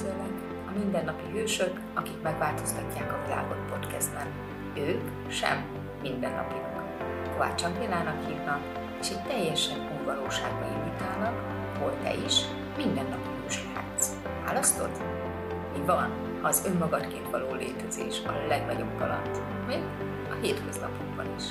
Üdvözöllek a mindennapi hősök, akik megváltoztatják a világot podcastben. Ők sem mindennapiak. Kovács Angélának hívnak, és egy teljesen új valóságba invitálnak, hol te is mindennapi hős lehetsz. Választod? Mi van, ha az önmagadként való létezés a legnagyobb kaland, még a hétköznapokban is.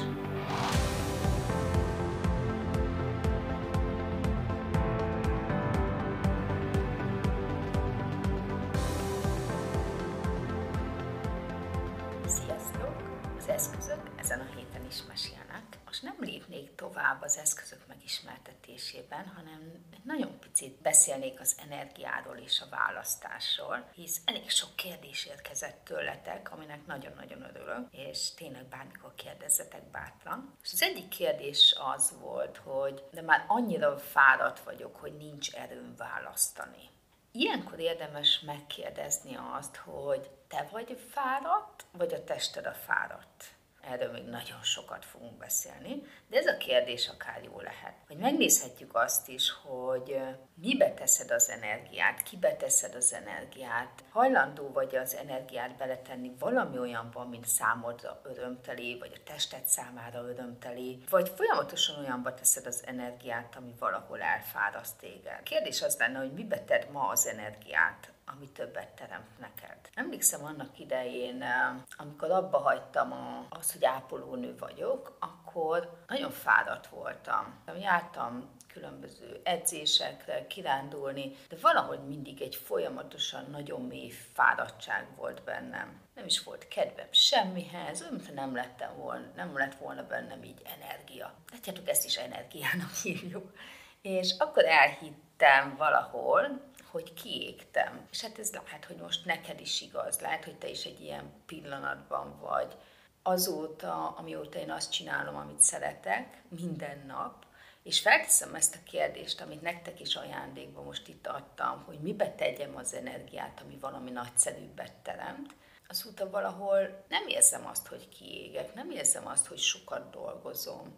Tovább az eszközök megismertetésében, hanem nagyon picit beszélnék az energiáról és a választásról, hisz elég sok kérdés érkezett tőletek, aminek nagyon-nagyon örülök, és tényleg bármikor kérdezzetek bátran. És az egyik kérdés az volt, hogy de már annyira fáradt vagyok, hogy nincs erőm választani. Ilyenkor érdemes megkérdezni azt, hogy te vagy fáradt, vagy a tested a fáradt erről még nagyon sokat fogunk beszélni, de ez a kérdés akár jó lehet. Hogy megnézhetjük azt is, hogy mibe teszed az energiát, kibe teszed az energiát, hajlandó vagy az energiát beletenni valami olyanban, mint számodra örömteli, vagy a tested számára örömteli, vagy folyamatosan olyanba teszed az energiát, ami valahol elfáraszt téged. Kérdés az lenne, hogy mibe tedd ma az energiát, ami többet teremt neked. Emlékszem annak idején, eh, amikor abba hagytam az, hogy ápolónő vagyok, akkor nagyon fáradt voltam. Jártam különböző edzésekre, kirándulni, de valahogy mindig egy folyamatosan nagyon mély fáradtság volt bennem. Nem is volt kedvem semmihez, mintha nem, lettem volna, nem lett volna bennem így energia. Látjátok, ezt is energiának hívjuk. És akkor elhittem valahol, hogy kiégtem. És hát ez lehet, hogy most neked is igaz, lehet, hogy te is egy ilyen pillanatban vagy. Azóta, amióta én azt csinálom, amit szeretek, minden nap, és felteszem ezt a kérdést, amit nektek is ajándékban most itt adtam, hogy mibe tegyem az energiát, ami valami nagyszerűbbet teremt, azóta valahol nem érzem azt, hogy kiégek, nem érzem azt, hogy sokat dolgozom.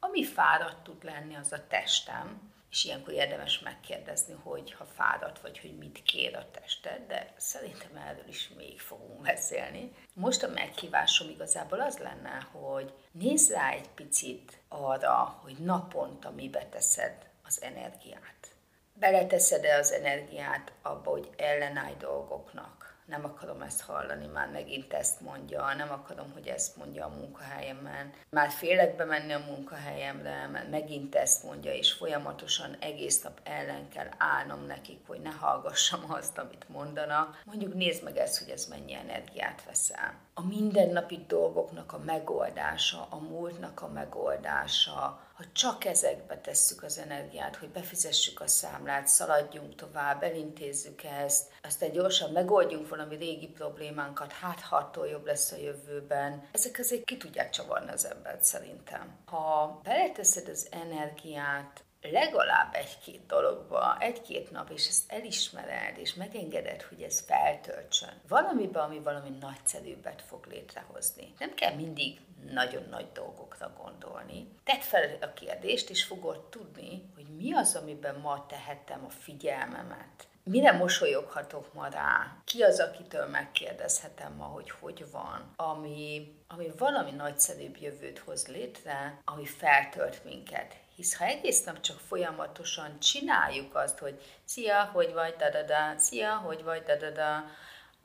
Ami fáradt tud lenni, az a testem, és ilyenkor érdemes megkérdezni, hogy ha fáradt vagy, hogy mit kér a tested, de szerintem erről is még fogunk beszélni. Most a meghívásom igazából az lenne, hogy nézz rá egy picit arra, hogy naponta mibe teszed az energiát. Beleteszed-e az energiát abba, hogy ellenállj dolgoknak, nem akarom ezt hallani, már megint ezt mondja, nem akarom, hogy ezt mondja a munkahelyemen. Már félek bemenni a munkahelyemre, mert megint ezt mondja, és folyamatosan egész nap ellen kell állnom nekik, hogy ne hallgassam azt, amit mondanak. Mondjuk nézd meg ezt, hogy ez mennyi energiát veszel. A mindennapi dolgoknak a megoldása, a múltnak a megoldása, ha csak ezekbe tesszük az energiát, hogy befizessük a számlát, szaladjunk tovább, elintézzük ezt, aztán gyorsan megoldjunk valami régi problémánkat, hát ha attól jobb lesz a jövőben. Ezek azért ki tudják csavarni az embert szerintem. Ha beleteszed az energiát legalább egy-két dologba, egy-két nap, és ezt elismered, és megengeded, hogy ez feltöltsön. Valamiben, ami valami nagyszerűbbet fog létrehozni. Nem kell mindig nagyon nagy dolgokra gondolni. Tedd fel a kérdést, és fogod tudni, hogy mi az, amiben ma tehetem a figyelmemet. Mire mosolyoghatok ma rá? Ki az, akitől megkérdezhetem ma, hogy hogy van? Ami, ami valami nagyszerűbb jövőt hoz létre, ami feltölt minket. Hisz ha egész nap csak folyamatosan csináljuk azt, hogy szia, hogy vagy, da-da-da, szia, hogy vagy, da-da-da,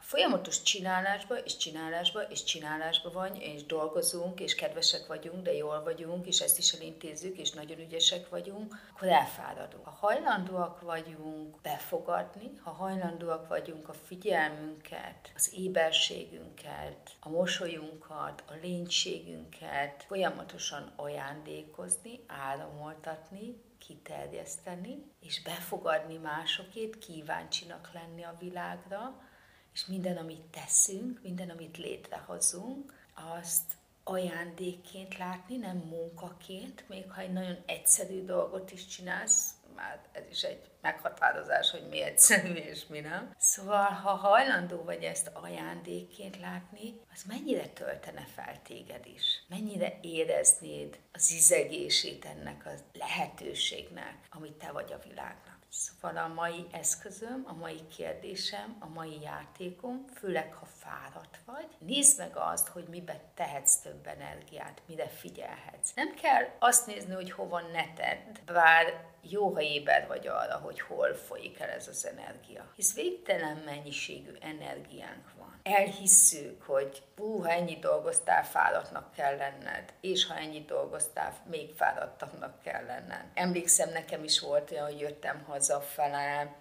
folyamatos csinálásba és csinálásba és csinálásba vagy, és dolgozunk, és kedvesek vagyunk, de jól vagyunk, és ezt is elintézzük, és nagyon ügyesek vagyunk, akkor elfáradunk. Ha hajlandóak vagyunk befogadni, ha hajlandóak vagyunk a figyelmünket, az éberségünket, a mosolyunkat, a lénységünket folyamatosan ajándékozni, áramoltatni, kiterjeszteni, és befogadni másokét, kíváncsinak lenni a világra, és minden, amit teszünk, minden, amit létrehozunk, azt ajándékként látni, nem munkaként, még ha egy nagyon egyszerű dolgot is csinálsz, már ez is egy meghatározás, hogy mi egyszerű és mi nem. Szóval, ha hajlandó vagy ezt ajándékként látni, az mennyire töltene fel téged is? Mennyire éreznéd az izegését ennek a lehetőségnek, amit te vagy a világnak? Szóval a mai eszközöm, a mai kérdésem, a mai játékom, főleg ha fáradt vagy, nézd meg azt, hogy mibe tehetsz több energiát, mire figyelhetsz. Nem kell azt nézni, hogy hova ne tedd, bár jó, ha éber vagy arra, hogy hol folyik el ez az energia. Hisz végtelen mennyiségű energiánk van. Elhisszük, hogy hú, ha ennyit dolgoztál, fáradtnak kell lenned, és ha ennyit dolgoztál, még fáradtabbnak kell lenned. Emlékszem, nekem is volt olyan, hogy jöttem hazafele,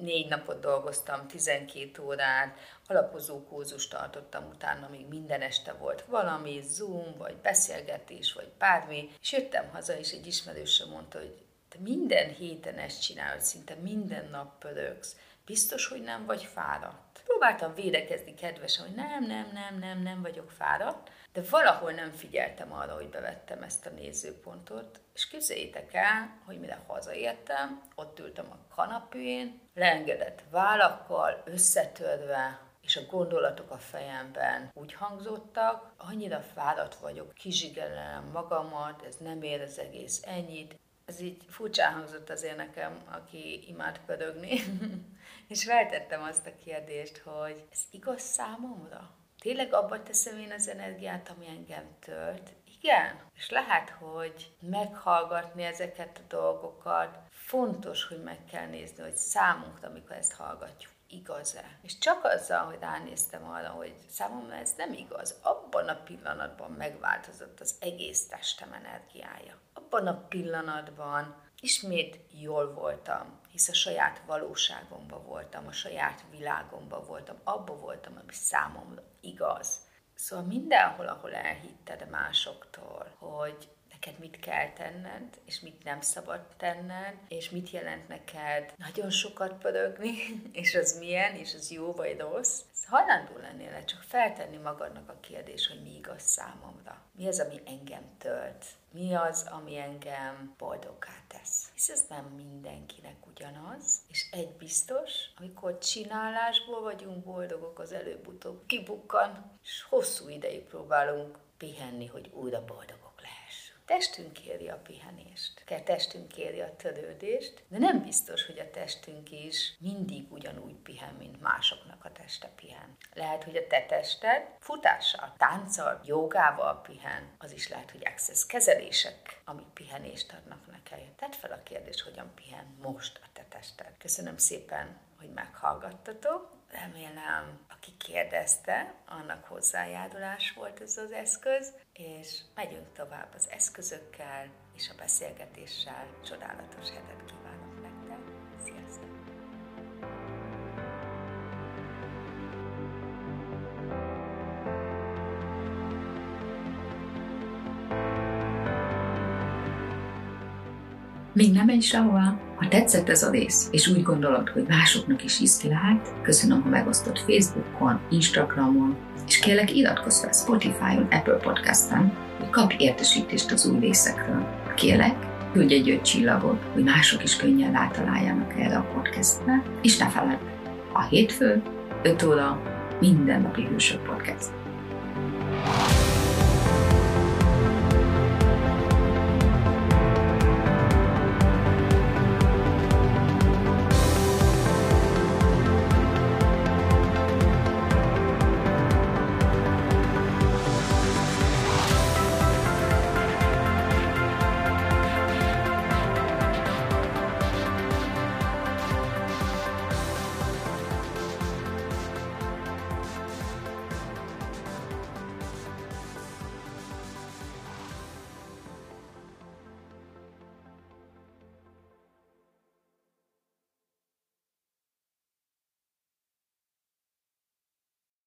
négy napot dolgoztam, 12 órát, alapozó kózust tartottam, utána még minden este volt valami, Zoom, vagy beszélgetés, vagy bármi, és jöttem haza, és egy ismerősöm mondta, hogy te minden héten ezt csinálod, szinte minden nap pörögsz, biztos, hogy nem vagy fáradt. Próbáltam védekezni kedvesen, hogy nem, nem, nem, nem, nem vagyok fáradt, de valahol nem figyeltem arra, hogy bevettem ezt a nézőpontot, és képzeljétek el, hogy mire hazaértem, ott ültem a kanapén, leengedett vállakkal, összetörve, és a gondolatok a fejemben úgy hangzottak, annyira fáradt vagyok, kizsigelem magamat, ez nem ér az egész ennyit, ez így furcsán hangzott azért nekem, aki imád pörögni, és feltettem azt a kérdést, hogy ez igaz számomra? Tényleg abba teszem én az energiát, ami engem tölt? Igen. És lehet, hogy meghallgatni ezeket a dolgokat, fontos, hogy meg kell nézni, hogy számunkra, amikor ezt hallgatjuk, igaz-e? És csak azzal, hogy ránéztem arra, hogy számomra ez nem igaz, abban a pillanatban megváltozott az egész testem energiája. Abban a pillanatban ismét jól voltam, hisz a saját valóságomban voltam, a saját világomban voltam, abba voltam, ami számomra igaz. Szóval mindenhol, ahol elhitted másoktól, hogy neked mit kell tenned, és mit nem szabad tenned, és mit jelent neked nagyon sokat pörögni, és az milyen, és az jó vagy rossz. Hajlandó lennél csak feltenni magadnak a kérdés, hogy mi igaz számomra. Mi az, ami engem tölt? Mi az, ami engem boldoggá tesz? Hisz ez nem mindenkinek ugyanaz, és egy biztos, amikor csinálásból vagyunk boldogok, az előbb-utóbb kibukkan, és hosszú ideig próbálunk pihenni, hogy újra boldogok Testünk kéri a pihenést, testünk kéri a törődést, de nem biztos, hogy a testünk is mindig ugyanúgy pihen, mint másoknak a teste pihen. Lehet, hogy a te tested futással, tánccal, jogával pihen, az is lehet, hogy access kezelések, amik pihenést adnak neked. Tedd fel a kérdést, hogyan pihen most a te tested. Köszönöm szépen, hogy meghallgattatok. Remélem, aki kérdezte, annak hozzájárulás volt ez az eszköz, és megyünk tovább az eszközökkel és a beszélgetéssel. Csodálatos hetet kívánok nektek. Sziasztok! Még nem menj sehova! Ha tetszett ez a rész, és úgy gondolod, hogy másoknak is iszti lehet, köszönöm, ha megosztod Facebookon, Instagramon, és kérlek iratkozz fel Spotify-on, Apple Podcast-en, hogy kapj értesítést az új részekről. Kérlek, küldj egy öt csillagot, hogy mások is könnyen rátaláljanak erre a podcastre, és ne feledd, a hétfő, 5 óra, mindennapi hősök podcast.